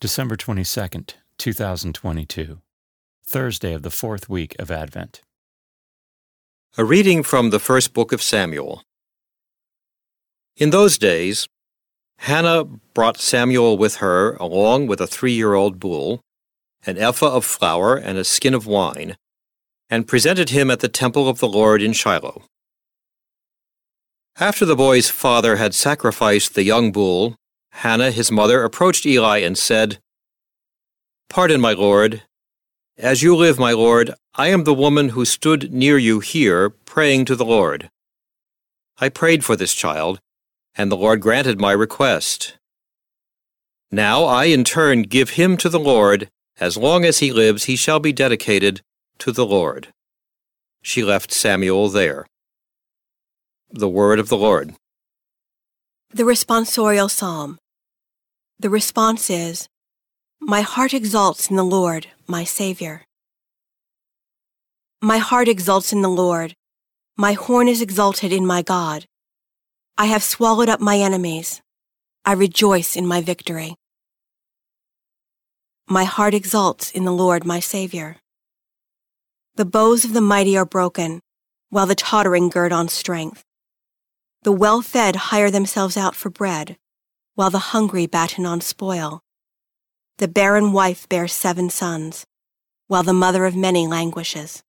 December 22nd, 2022, Thursday of the fourth week of Advent. A reading from the first book of Samuel. In those days, Hannah brought Samuel with her along with a three year old bull, an ephah of flour, and a skin of wine, and presented him at the temple of the Lord in Shiloh. After the boy's father had sacrificed the young bull, Hannah, his mother, approached Eli and said, Pardon, my lord. As you live, my lord, I am the woman who stood near you here, praying to the Lord. I prayed for this child, and the Lord granted my request. Now I in turn give him to the Lord. As long as he lives, he shall be dedicated to the Lord. She left Samuel there. The word of the Lord. The responsorial psalm. The response is, My heart exalts in the Lord, my Savior. My heart exalts in the Lord. My horn is exalted in my God. I have swallowed up my enemies. I rejoice in my victory. My heart exalts in the Lord, my Savior. The bows of the mighty are broken, while the tottering gird on strength. The well fed hire themselves out for bread, while the hungry batten on spoil. The barren wife bears seven sons, while the mother of many languishes.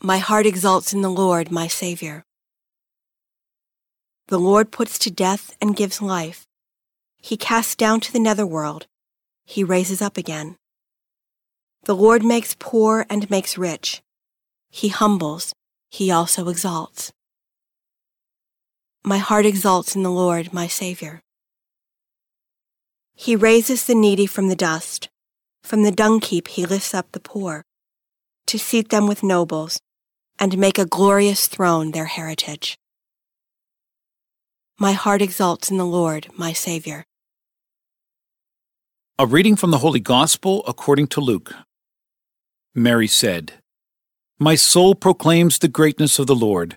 My heart exalts in the Lord, my Savior. The Lord puts to death and gives life. He casts down to the netherworld. He raises up again. The Lord makes poor and makes rich. He humbles. He also exalts. My heart exalts in the Lord, my Savior. He raises the needy from the dust. From the dung heap he lifts up the poor, to seat them with nobles, and make a glorious throne their heritage. My heart exalts in the Lord, my Savior. A reading from the Holy Gospel according to Luke. Mary said, My soul proclaims the greatness of the Lord.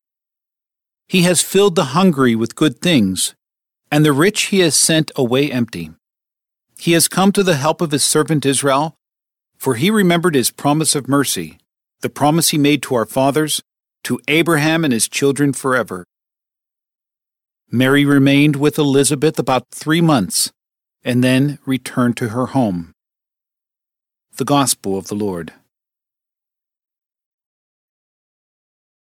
He has filled the hungry with good things, and the rich he has sent away empty. He has come to the help of his servant Israel, for he remembered his promise of mercy, the promise he made to our fathers, to Abraham and his children forever. Mary remained with Elizabeth about three months, and then returned to her home. The Gospel of the Lord.